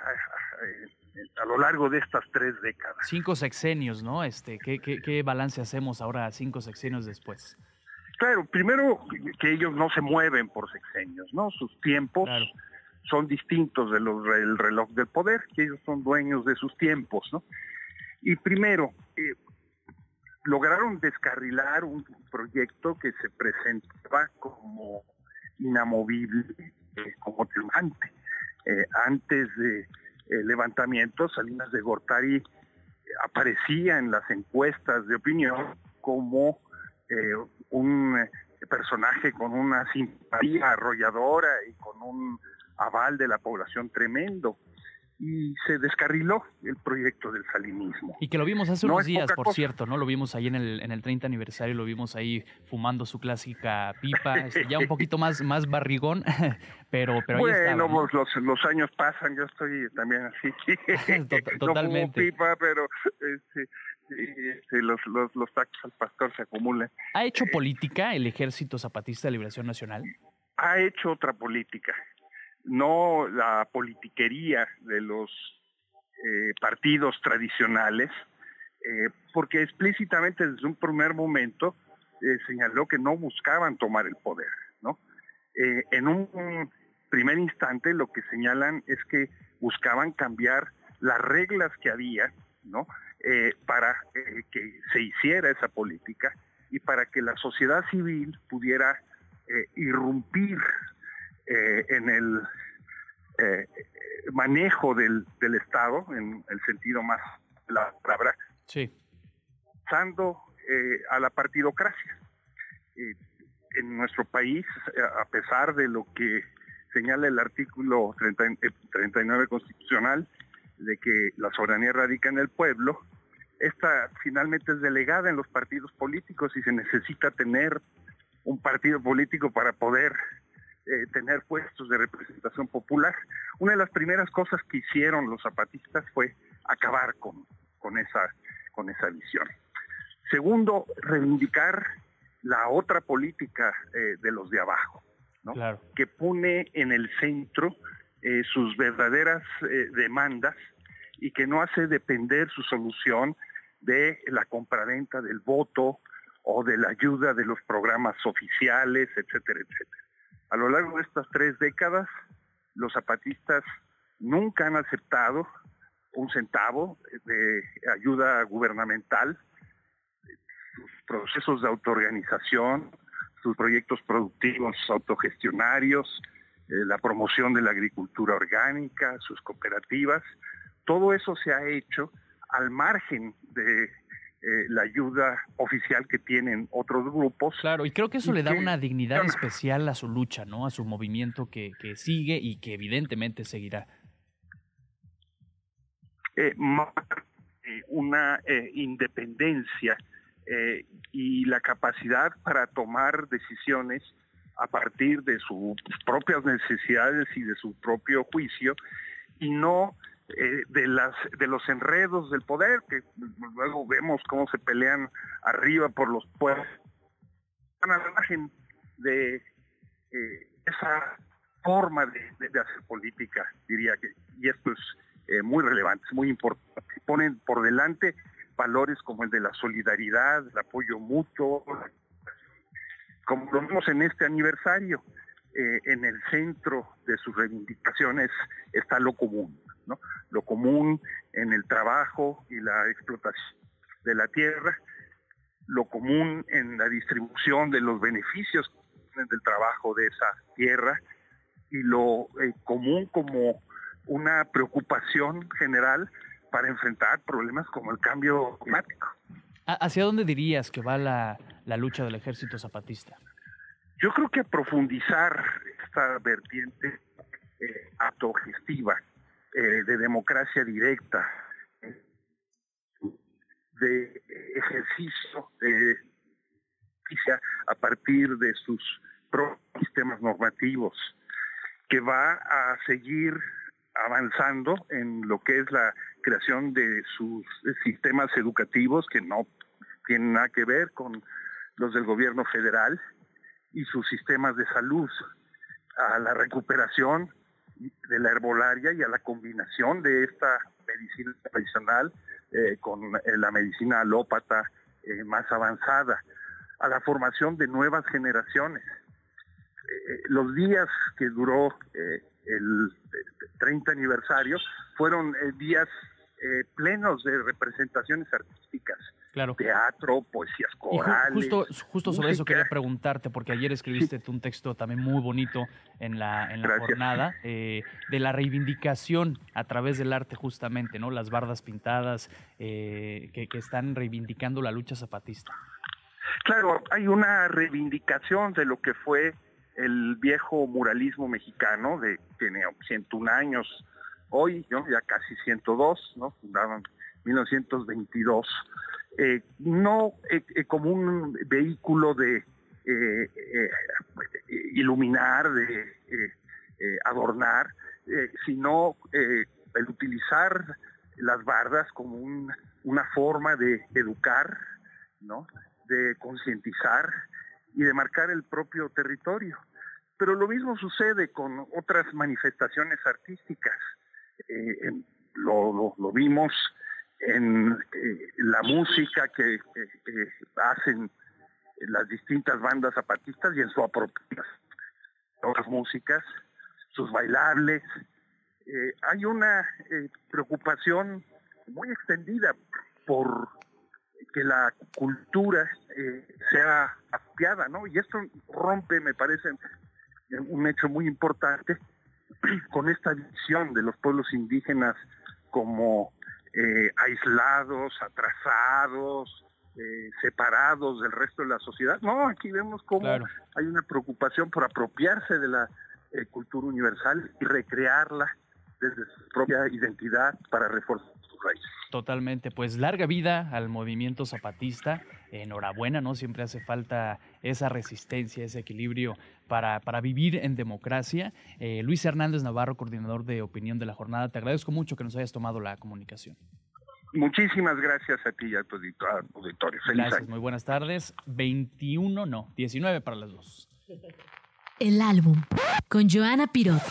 lo largo de estas tres décadas? Cinco sexenios, ¿no? Este, ¿qué, qué, balance hacemos ahora cinco sexenios después? Claro, primero que ellos no se mueven por sexenios, ¿no? Sus tiempos son distintos de los del reloj del poder, que ellos son dueños de sus tiempos, ¿no? Y primero, eh, lograron descarrilar un proyecto que se presentaba como inamovible, eh, como triunfante. Eh, antes de levantamiento, Salinas de Gortari aparecía en las encuestas de opinión como eh, un personaje con una simpatía arrolladora y con un aval de la población tremendo y se descarriló el proyecto del salinismo. Y que lo vimos hace unos días, por cierto, ¿no? Lo vimos ahí en el, en el 30 aniversario, lo vimos ahí fumando su clásica pipa, este, ya un poquito más, más barrigón, pero, pero bueno, ahí estaba, pues los, los años pasan, yo estoy también así. Totalmente. No pipa, pero este, este, los, los, los tacos al pastor se acumulan. ¿Ha hecho política el Ejército Zapatista de Liberación Nacional? Ha hecho otra política no la politiquería de los eh, partidos tradicionales, eh, porque explícitamente desde un primer momento eh, señaló que no buscaban tomar el poder, ¿no? en un primer instante lo que señalan es que buscaban cambiar las reglas que había, ¿no? para que se hiciera esa política y para que la sociedad civil pudiera irrumpir eh, en el eh, manejo del, del, Estado, en el sentido más la palabra, sí. usando eh, a la partidocracia. en nuestro país, a pesar de lo que señala el artículo 39 constitucional, de que la soberanía radica en el pueblo, esta finalmente es delegada en los partidos políticos y se necesita tener un partido político para poder eh, tener puestos de representación popular. Una de las primeras cosas que hicieron los zapatistas fue acabar con, con, esa, con esa visión. Segundo, reivindicar la otra política eh, de los de abajo, ¿no? que pone en el centro eh, sus verdaderas demandas y que no hace depender su solución de la compraventa del voto o de la ayuda de los programas oficiales, etcétera, etcétera. A lo largo de estas tres décadas, los zapatistas nunca han aceptado un centavo de ayuda gubernamental, sus procesos de autoorganización, sus proyectos productivos autogestionarios, eh, la promoción de la agricultura orgánica, sus cooperativas, todo eso se ha hecho al margen de eh, la ayuda oficial que tienen otros grupos. Claro, y creo que eso le da una dignidad especial a su lucha, ¿no? A su movimiento que, sigue y que evidentemente seguirá. Eh, una eh, independencia y la capacidad para tomar decisiones a partir de sus propias necesidades y de su propio juicio y no eh, de las de los enredos del poder que luego vemos cómo se pelean arriba por los pueblos. A la imagen de eh, esa forma de, hacer política diría que y esto es eh, muy relevante es muy importante. Ponen por delante valores como el de la solidaridad el apoyo mutuo como lo vemos en este aniversario en el centro de sus reivindicaciones está lo común lo común en el trabajo y la explotación de la tierra, lo común en la distribución de los beneficios del trabajo de esa tierra y lo eh, común como una preocupación general para enfrentar problemas como el cambio climático. ¿Hacia dónde dirías que va la, lucha del ejército zapatista? Yo creo que profundizar esta vertiente eh, autogestiva eh, de democracia directa, de ejercicio de justicia a partir de sus propios sistemas normativos, que va a seguir avanzando en lo que es la creación de sus sistemas educativos que no tienen nada que ver con los del gobierno federal y sus sistemas de salud, a la recuperación de la herbolaria y a la combinación de esta medicina tradicional eh, con eh, la medicina alópata eh, más avanzada, a la formación de nuevas generaciones. los días que duró el 30 aniversario fueron días plenos de representaciones artísticas Claro. Teatro, poesías corales. justo, justo sobre eso quería preguntarte, porque ayer escribiste un texto también muy bonito en la, en la jornada, eh, de la reivindicación a través del arte justamente, ¿no? Las bardas pintadas eh, que, que están reivindicando la lucha zapatista. Claro, hay una reivindicación de lo que fue el viejo muralismo mexicano, de tiene 101 años hoy, ya casi 102, ¿no? fundaron 1922 eh, no eh, eh, como un vehículo de iluminar, de adornar, sino el utilizar las bardas como una forma de educar, ¿no? de concientizar y de marcar el propio territorio. Pero lo mismo sucede con otras manifestaciones artísticas. lo, vimos en eh, la música que hacen las distintas bandas zapatistas y en su apropiación otras músicas, sus bailables. Eh, hay una eh, preocupación muy extendida por que la cultura sea apropiada, ¿no? Y esto rompe, me parece, un hecho muy importante con esta visión de los pueblos indígenas como eh, aislados, atrasados, eh, separados del resto de la sociedad. No, aquí vemos cómo hay una preocupación por apropiarse de la eh, cultura universal y recrearla desde su propia identidad para reforzar raíces. Totalmente, pues larga vida al movimiento zapatista. Enhorabuena, ¿no? Siempre hace falta esa resistencia, ese equilibrio para, para vivir en democracia. Eh, Luis Hernández Navarro, coordinador de opinión de la jornada, te agradezco mucho que nos hayas tomado la comunicación. Muchísimas gracias a ti y a tu auditorio. Feliz gracias, muy buenas tardes. 21, no, 19 para las dos. El álbum con Joana Pirot.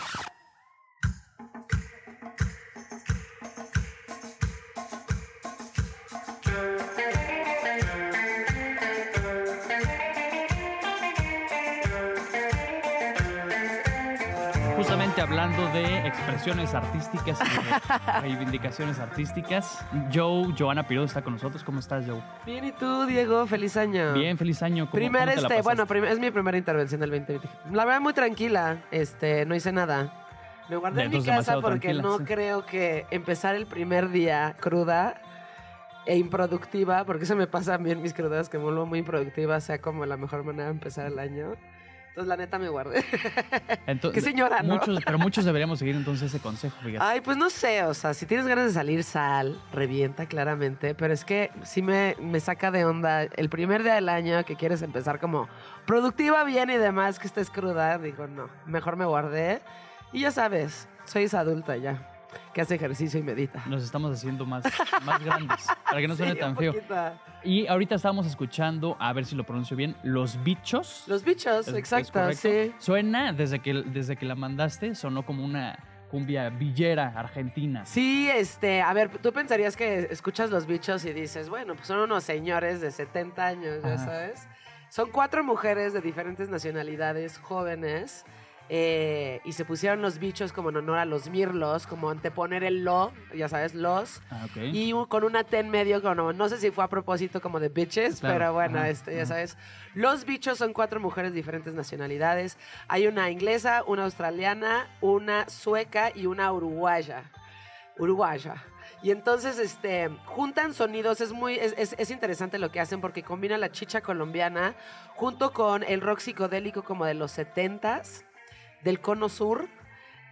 Hablando de expresiones artísticas y reivindicaciones artísticas. Joe, Joana Pirodo está con nosotros. ¿Cómo estás, Joe? Bien, ¿y tú, Diego? Feliz año. Bien, feliz año. ¿Cómo, Primer, este, bueno, es mi primera intervención del 2020. La verdad, muy tranquila. Este, no hice nada. Me guardé en mi casa porque no creo que empezar el primer día cruda e improductiva, porque eso me pasa a mí en mis crudas, que me vuelvo muy improductiva, sea como la mejor manera de empezar el año. Entonces, la neta, me guardé. Entonces, Qué señora, ¿no? muchos, Pero muchos deberíamos seguir entonces ese consejo, fíjate. Ay, pues no sé, o sea, si tienes ganas de salir, sal, revienta claramente, pero es que sí me, me saca de onda el primer día del año que quieres empezar como productiva bien y demás, que estés cruda, digo, no, mejor me guardé. Y ya sabes, soy esa adulta ya, que hace ejercicio y medita. Nos estamos haciendo más, más grandes, para que no suene Sí, tan feo. Y ahorita estábamos escuchando, a ver si lo pronuncio bien, Los Bichos. Los bichos, ¿Es- exacto, sí. Suena, desde que, desde que la mandaste, sonó como una cumbia villera argentina. Sí, este, a ver, tú pensarías que escuchas los bichos y dices, bueno, pues son unos señores de 70 años, ya sabes. Son cuatro mujeres de diferentes nacionalidades, jóvenes, eh, y se pusieron los bichos como en honor a los mirlos, como anteponer el lo, ya sabes, los. Ah. Y un- con una T en medio, como, no sé si fue a propósito como de bitches, Claro, pero bueno, ajá, este, ya sabes. Los bichos son cuatro mujeres de diferentes nacionalidades. Hay una inglesa, una australiana, una sueca y una uruguaya. Uruguaya. Y entonces, este, juntan sonidos, es muy, es, es- es interesante lo que hacen porque combina la chicha colombiana junto con el rock psicodélico como de los 70s, del cono sur.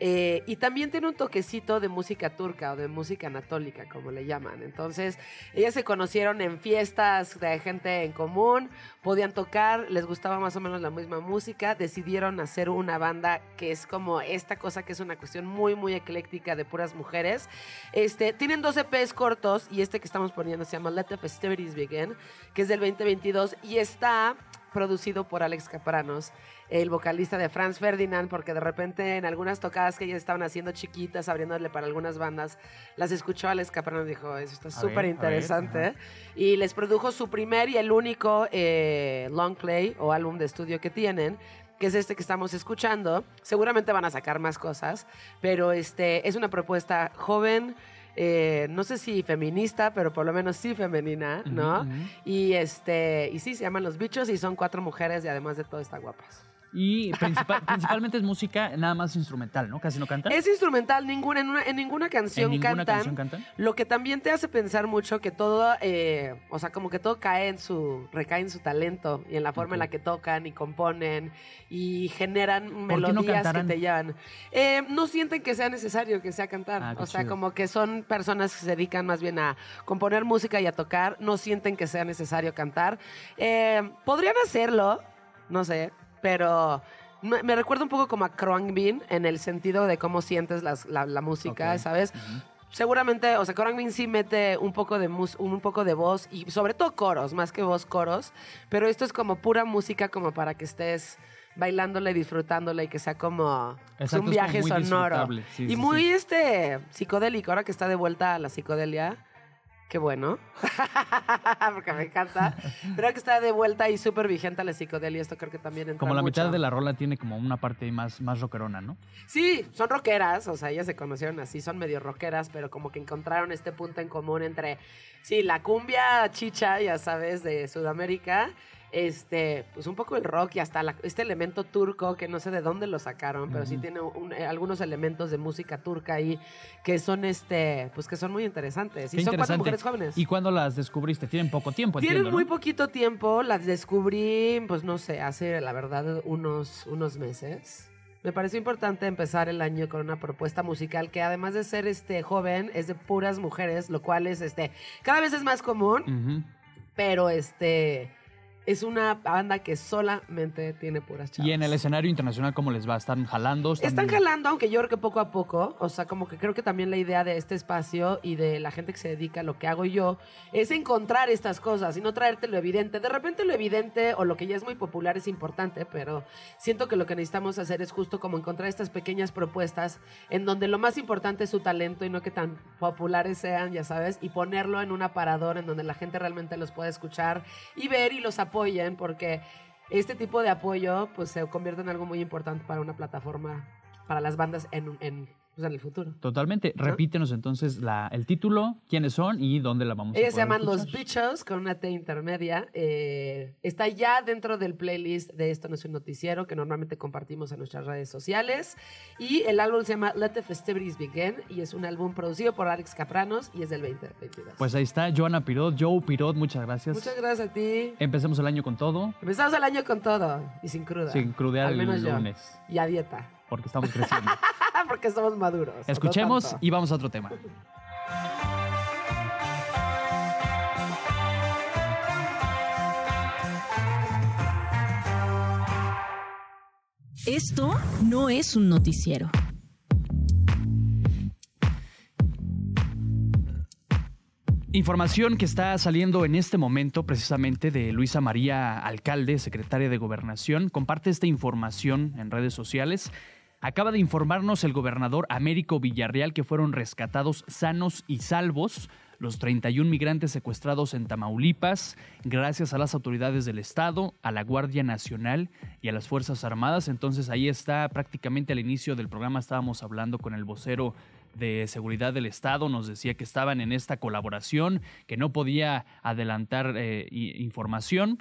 eh, y también tiene un toquecito de música turca o de música anatólica, como le llaman. Entonces, ellas se conocieron en fiestas de gente en común, podían tocar, les gustaba más o menos la misma música, decidieron hacer una banda que es como esta cosa que es una cuestión muy, muy ecléctica de puras mujeres. Este, tienen dos EPs cortos y este que estamos poniendo se llama Let the Festivities Begin, que es del 2022 y está producido por Alex Capranos, el vocalista de Franz Ferdinand, porque de repente en algunas tocadas que ellos estaban haciendo chiquitas, abriéndole para algunas bandas, las escuchó Alex Capranos y dijo, eso está súper interesante. Y les produjo su primer y el único eh, long play o álbum de estudio que tienen que es este que estamos escuchando. Seguramente van a sacar más cosas, pero este es una propuesta joven, eh, no sé si feminista, pero por lo menos sí femenina, ¿no? Y este, y sí, se llaman Los Bichos y son cuatro mujeres y además de todo están guapas. Y principal- principalmente es música nada más instrumental, ¿no? Casi no cantan. Es instrumental, ninguna, en, una- en ninguna canción ¿En ninguna cantan. canción cantan? Lo que también te hace pensar mucho que todo, eh, o sea, como que todo cae en su, recae en su talento y en la forma en la que tocan y componen y generan no melodías que te llevan. Eh, no sienten que sea necesario que sea cantar. Ah, o sea, chido. como que son personas que se dedican más bien a componer música y a tocar. No sienten que sea necesario cantar. Eh, Podrían hacerlo, no sé, pero me, recuerda un poco como a Khruangbin en el sentido de cómo sientes las- la, la música. ¿sabes? Seguramente, o sea, Khruangbin sí mete un poco de mus- un poco de voz y sobre todo coros, más que voz coros, pero esto es como pura música como para que estés bailándola y disfrutándola y que sea como Exacto, un viaje como sonoro. sí, y sí, muy sí. este psicodélico, ahora que está de vuelta a la psicodelia. Qué bueno. Porque me encanta. Ahora que está de vuelta y súper vigente a la psicodelia, esto creo que también entra Como la mitad de la rola tiene como una parte más, más rockerona, ¿no? Sí, son rockeras, o sea, ellas se conocieron así, son medio rockeras, pero como que encontraron este punto en común entre, sí, la cumbia chicha, ya sabes, de Sudamérica, este, pues un poco el rock y hasta la- este elemento turco que no sé de dónde lo sacaron, pero sí Ujú. tiene un- eh, algunos elementos de música turca ahí que son, este, pues que son muy interesantes. Y Qué son cuatro mujeres jóvenes. ¿Y cuándo las descubriste? Tienen poco tiempo, Tienen entiendo, ¿no? muy poquito tiempo, las descubrí, pues no sé, hace la verdad unos, unos meses. Me pareció importante empezar el año con una propuesta musical que además de ser este joven, es de puras mujeres, lo cual es este cada vez es más común, Ujú. pero este es una banda que solamente tiene puras chavas. Y en el escenario internacional, ¿cómo les va? ¿Están jalando? Están jalando, aunque yo creo que poco a poco, o sea, como que creo que también la idea de este espacio y de la gente que se dedica a lo que hago yo es encontrar estas cosas y no traerte lo evidente. De repente lo evidente o lo que ya es muy popular es importante, pero siento que lo que necesitamos hacer es justo como encontrar estas pequeñas propuestas en donde lo más importante es su talento y no que tan populares sean, ya sabes, y ponerlo en un aparador en donde la gente realmente los pueda escuchar y ver y los apoyen, porque este tipo de apoyo pues se convierte en algo muy importante para una plataforma, para las bandas en, en, pues, en el futuro. Totalmente. Repítenos entonces la, el título, quiénes son y dónde la vamos a Ellos se llaman escuchar. Los Bichos con una T intermedia. Eh, está ya dentro del playlist de Esto no es un noticiero que normalmente compartimos en nuestras redes sociales. Y el álbum se llama Let the Festivities Begin y es un álbum producido por Alex Capranos y es del 2022. Pues ahí está, Joana Pirot, Joe Pirot, muchas gracias. Muchas gracias a ti. Empecemos el año con todo, Empezamos el año con todo y sin cruda. sin crudear Al el menos yo. lunes, Y a dieta. porque estamos creciendo. Porque somos maduros. Escuchemos y vamos a otro tema. Esto no es un noticiero. Información que está saliendo en este momento precisamente de Luisa María Alcalde, secretaria de Gobernación, comparte esta información en redes sociales. Acaba de informarnos el gobernador Américo Villarreal que fueron rescatados sanos y salvos los 31 migrantes secuestrados en Tamaulipas gracias a las autoridades del Estado, a la Guardia Nacional y a las Fuerzas Armadas. Entonces ahí está prácticamente al inicio del programa estábamos hablando con el vocero de Seguridad del Estado, nos decía que estaban en esta colaboración, que no podía adelantar eh, información.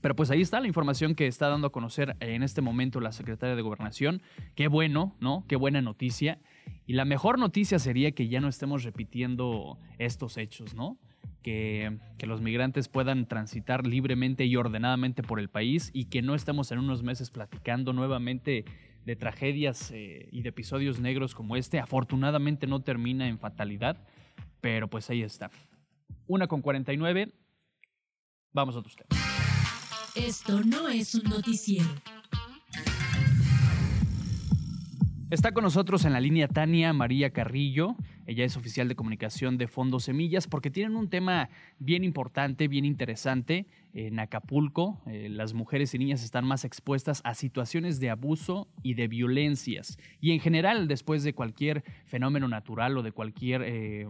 Pero pues ahí está la información que está dando a conocer en este momento la secretaria de Gobernación. Qué bueno, ¿no? Qué buena noticia. Y la mejor noticia sería que ya no estemos repitiendo estos hechos, ¿no? Que, que los migrantes puedan transitar libremente y ordenadamente por el país y que no estemos en unos meses platicando nuevamente de tragedias eh, y de episodios negros como este. Afortunadamente no termina en fatalidad, pero pues ahí está. Una con 49. Vamos a otros temas. Esto no es un noticiero. Está con nosotros en la línea Tania María Carrillo. Ella es oficial de comunicación de Fondo Semillas porque tienen un tema bien importante, bien interesante. En Acapulco, eh, las mujeres y niñas están más expuestas a situaciones de abuso y de violencias. Y en general, después de cualquier fenómeno natural o de cualquier, eh,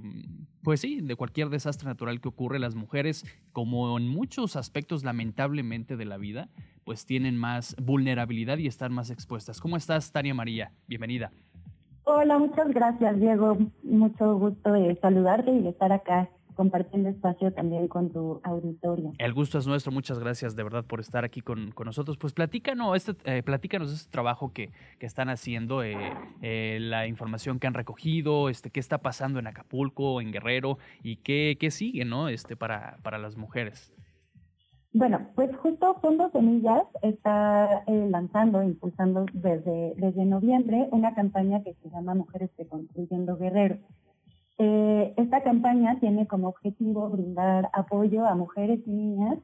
pues sí, de cualquier desastre natural que ocurre, las mujeres, como en muchos aspectos lamentablemente de la vida, pues tienen más vulnerabilidad y están más expuestas. ¿Cómo estás, Tania María? Bienvenida. Hola, muchas gracias, Diego. Mucho gusto de saludarte y estar acá compartiendo espacio también con tu auditorio. El gusto es nuestro, muchas gracias de verdad por estar aquí con, con nosotros. Pues platícanos, este, eh, platícanos este trabajo que, que están haciendo, eh, eh, la información que han recogido, este, qué está pasando en Acapulco, en Guerrero y qué, qué sigue ¿no? este, para, para las mujeres. Bueno, pues justo Fondo Semillas está eh, lanzando, impulsando desde, desde noviembre una campaña que se llama Mujeres que Construyendo Guerrero. Eh, esta campaña tiene como objetivo brindar apoyo a mujeres y niñas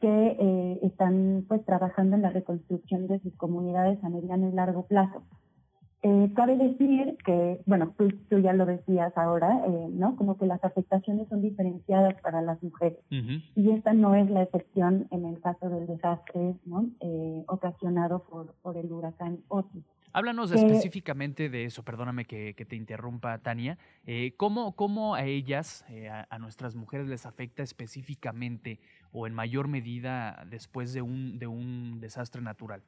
que eh, están pues trabajando en la reconstrucción de sus comunidades a mediano y largo plazo. Eh, cabe decir que, bueno, tú, tú ya lo decías ahora, eh, ¿no? Como que las afectaciones son diferenciadas para las mujeres. Y esta no es la excepción en el caso del desastre, ¿no? Eh, ocasionado por, por el huracán Otis. Háblanos específicamente de eso, perdóname que, que te interrumpa, Tania. Eh, ¿cómo, ¿Cómo a ellas, eh, a, a nuestras mujeres, les afecta específicamente o en mayor medida después de un, de un desastre natural?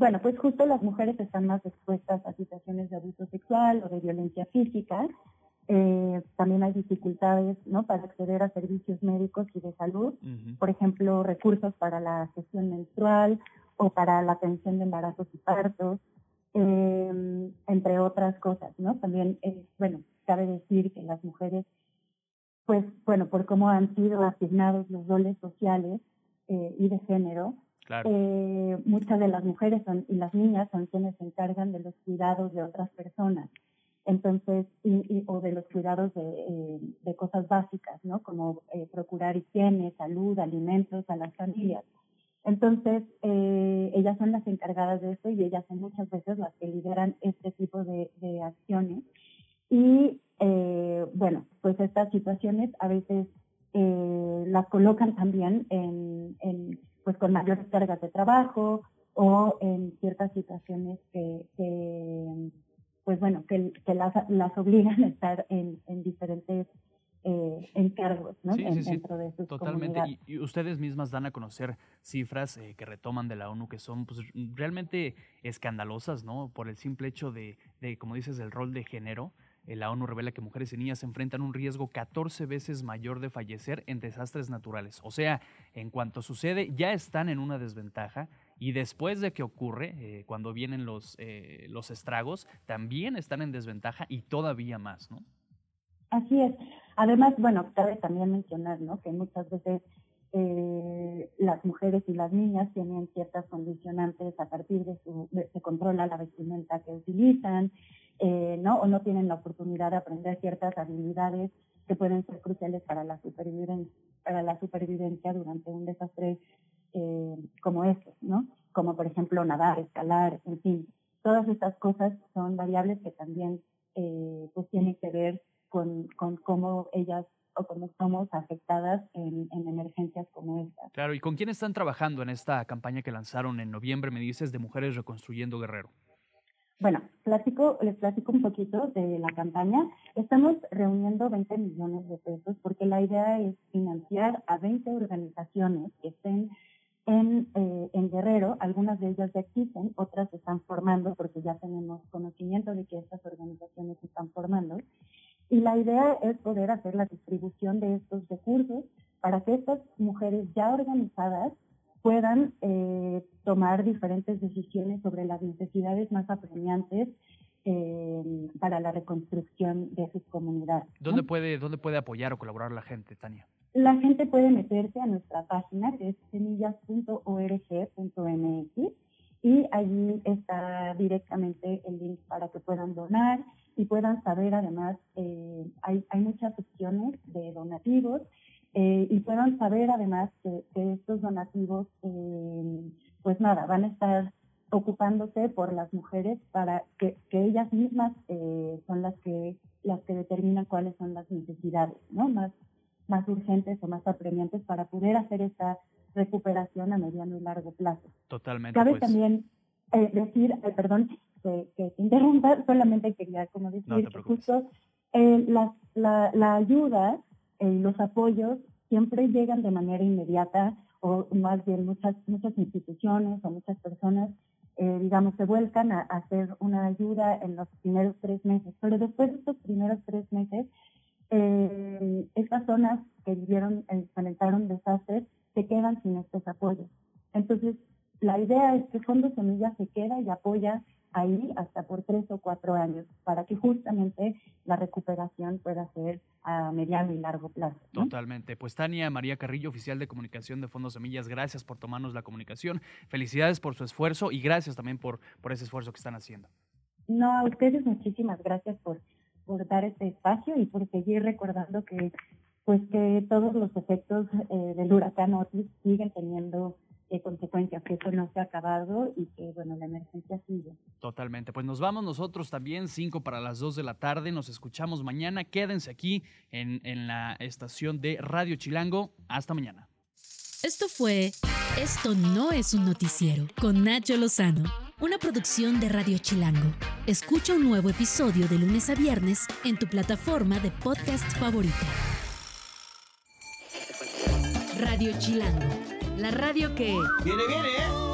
Bueno, pues justo las mujeres están más expuestas a situaciones de abuso sexual o de violencia física. Eh, también hay dificultades ¿no? para acceder a servicios médicos y de salud, por ejemplo, recursos para la gestión menstrual o para la atención de embarazos y partos, eh, entre otras cosas, ¿no? También, eh, bueno, cabe decir que las mujeres, pues, bueno, por cómo han sido asignados los roles sociales eh, y de género, eh, muchas de las mujeres son, y las niñas son quienes se encargan de los cuidados de otras personas. Entonces, y, y- o de los cuidados de, eh, de cosas básicas, ¿no? Como eh, procurar higiene, salud, alimentos a las familias. Entonces, eh, ellas son las encargadas de esto y ellas son muchas veces las que lideran este tipo de, de acciones. Y eh, bueno, pues estas situaciones a veces eh, las colocan también en, en, pues con mayores cargas de trabajo o en ciertas situaciones que, que pues bueno, que, que las, las obligan a estar en, en diferentes eh, encargos ¿no? dentro de sus Totalmente. Y, ustedes mismas dan a conocer cifras eh, que retoman de la ONU que son pues, realmente escandalosas, ¿no? Por el simple hecho de, de como dices, el rol de género. Eh, la ONU revela que mujeres y niñas enfrentan un riesgo 14 veces mayor de fallecer en desastres naturales. O sea, en cuanto sucede, ya están en una desventaja y después de que ocurre, eh, cuando vienen los, los estragos, también están en desventaja y todavía más, ¿no? Así es. Además, bueno, cabe también mencionar, ¿no? Que muchas veces eh, las mujeres y las niñas tienen ciertas condicionantes a partir de su, se controla la vestimenta que utilizan, eh, ¿no? O no tienen la oportunidad de aprender ciertas habilidades que pueden ser cruciales para la supervivencia, para la supervivencia durante un desastre eh, como este, ¿no? Como por ejemplo nadar, escalar, en fin. Todas estas cosas son variables que también pues tienen que ver con, con cómo ellas o cómo somos afectadas en, en, emergencias como esta. Claro, ¿y con quién están trabajando en esta campaña que lanzaron en noviembre, me dices, de Mujeres Reconstruyendo Guerrero? Bueno, platico, les platico un poquito de la campaña. Estamos reuniendo 20 millones de pesos porque la idea es financiar a 20 organizaciones que estén en, eh, en Guerrero. Algunas de ellas ya existen, otras se están formando porque ya tenemos conocimiento de que estas organizaciones se están formando. Y la idea es poder hacer la distribución de estos recursos para que estas mujeres ya organizadas puedan eh, tomar diferentes decisiones sobre las necesidades más apremiantes eh, para la reconstrucción de sus comunidades. ¿Dónde, puede, ¿Dónde puede apoyar o colaborar la gente, Tania? La gente puede meterse a nuestra página que es semillas.org.mx y allí está directamente el link para que puedan donar y puedan saber además, eh, hay, hay muchas opciones de donativos eh, y puedan saber además que, estos donativos, eh, pues nada, van a estar ocupándose por las mujeres para que, que ellas mismas son las que las que determinan cuáles son las necesidades, ¿no? Más, más urgentes o más apremiantes para poder hacer esta recuperación a mediano y largo plazo. Totalmente. Cabe pues. también decir, perdón, que, que te interrumpa, solamente quería como decir que justo eh, la, la, la, ayuda eh, los apoyos siempre llegan de manera inmediata o más bien muchas, muchas instituciones o muchas personas, eh, digamos, se vuelcan a, hacer una ayuda en los primeros tres meses. Pero después de estos primeros tres meses, eh, estas zonas que vivieron, experimentaron desastres, se quedan sin estos apoyos. Entonces, la idea es que Fondo Semilla se queda y apoya ahí hasta por tres o cuatro años para que justamente la recuperación pueda ser a mediano y largo plazo. Totalmente. Pues Tania María Carrillo, oficial de comunicación de Fondos Semillas, gracias por tomarnos la comunicación. Felicidades por su esfuerzo y gracias también por, por ese esfuerzo que están haciendo. No, a ustedes muchísimas gracias por, por dar este espacio y por seguir recordando que pues que todos los efectos eh, del huracán Otis siguen teniendo qué consecuencias, que eso no se ha acabado y que, bueno, la emergencia sigue. Totalmente. Pues nos vamos nosotros también, 5 para las 2 de la tarde. Nos escuchamos mañana. Quédense aquí en, en la estación de Radio Chilango. Hasta mañana. Esto fue Esto no es un noticiero con Nacho Lozano, una producción de Radio Chilango. Escucha un nuevo episodio de lunes a viernes en tu plataforma de podcast favorita. Radio Chilango la radio que... Viene, viene, ¿eh?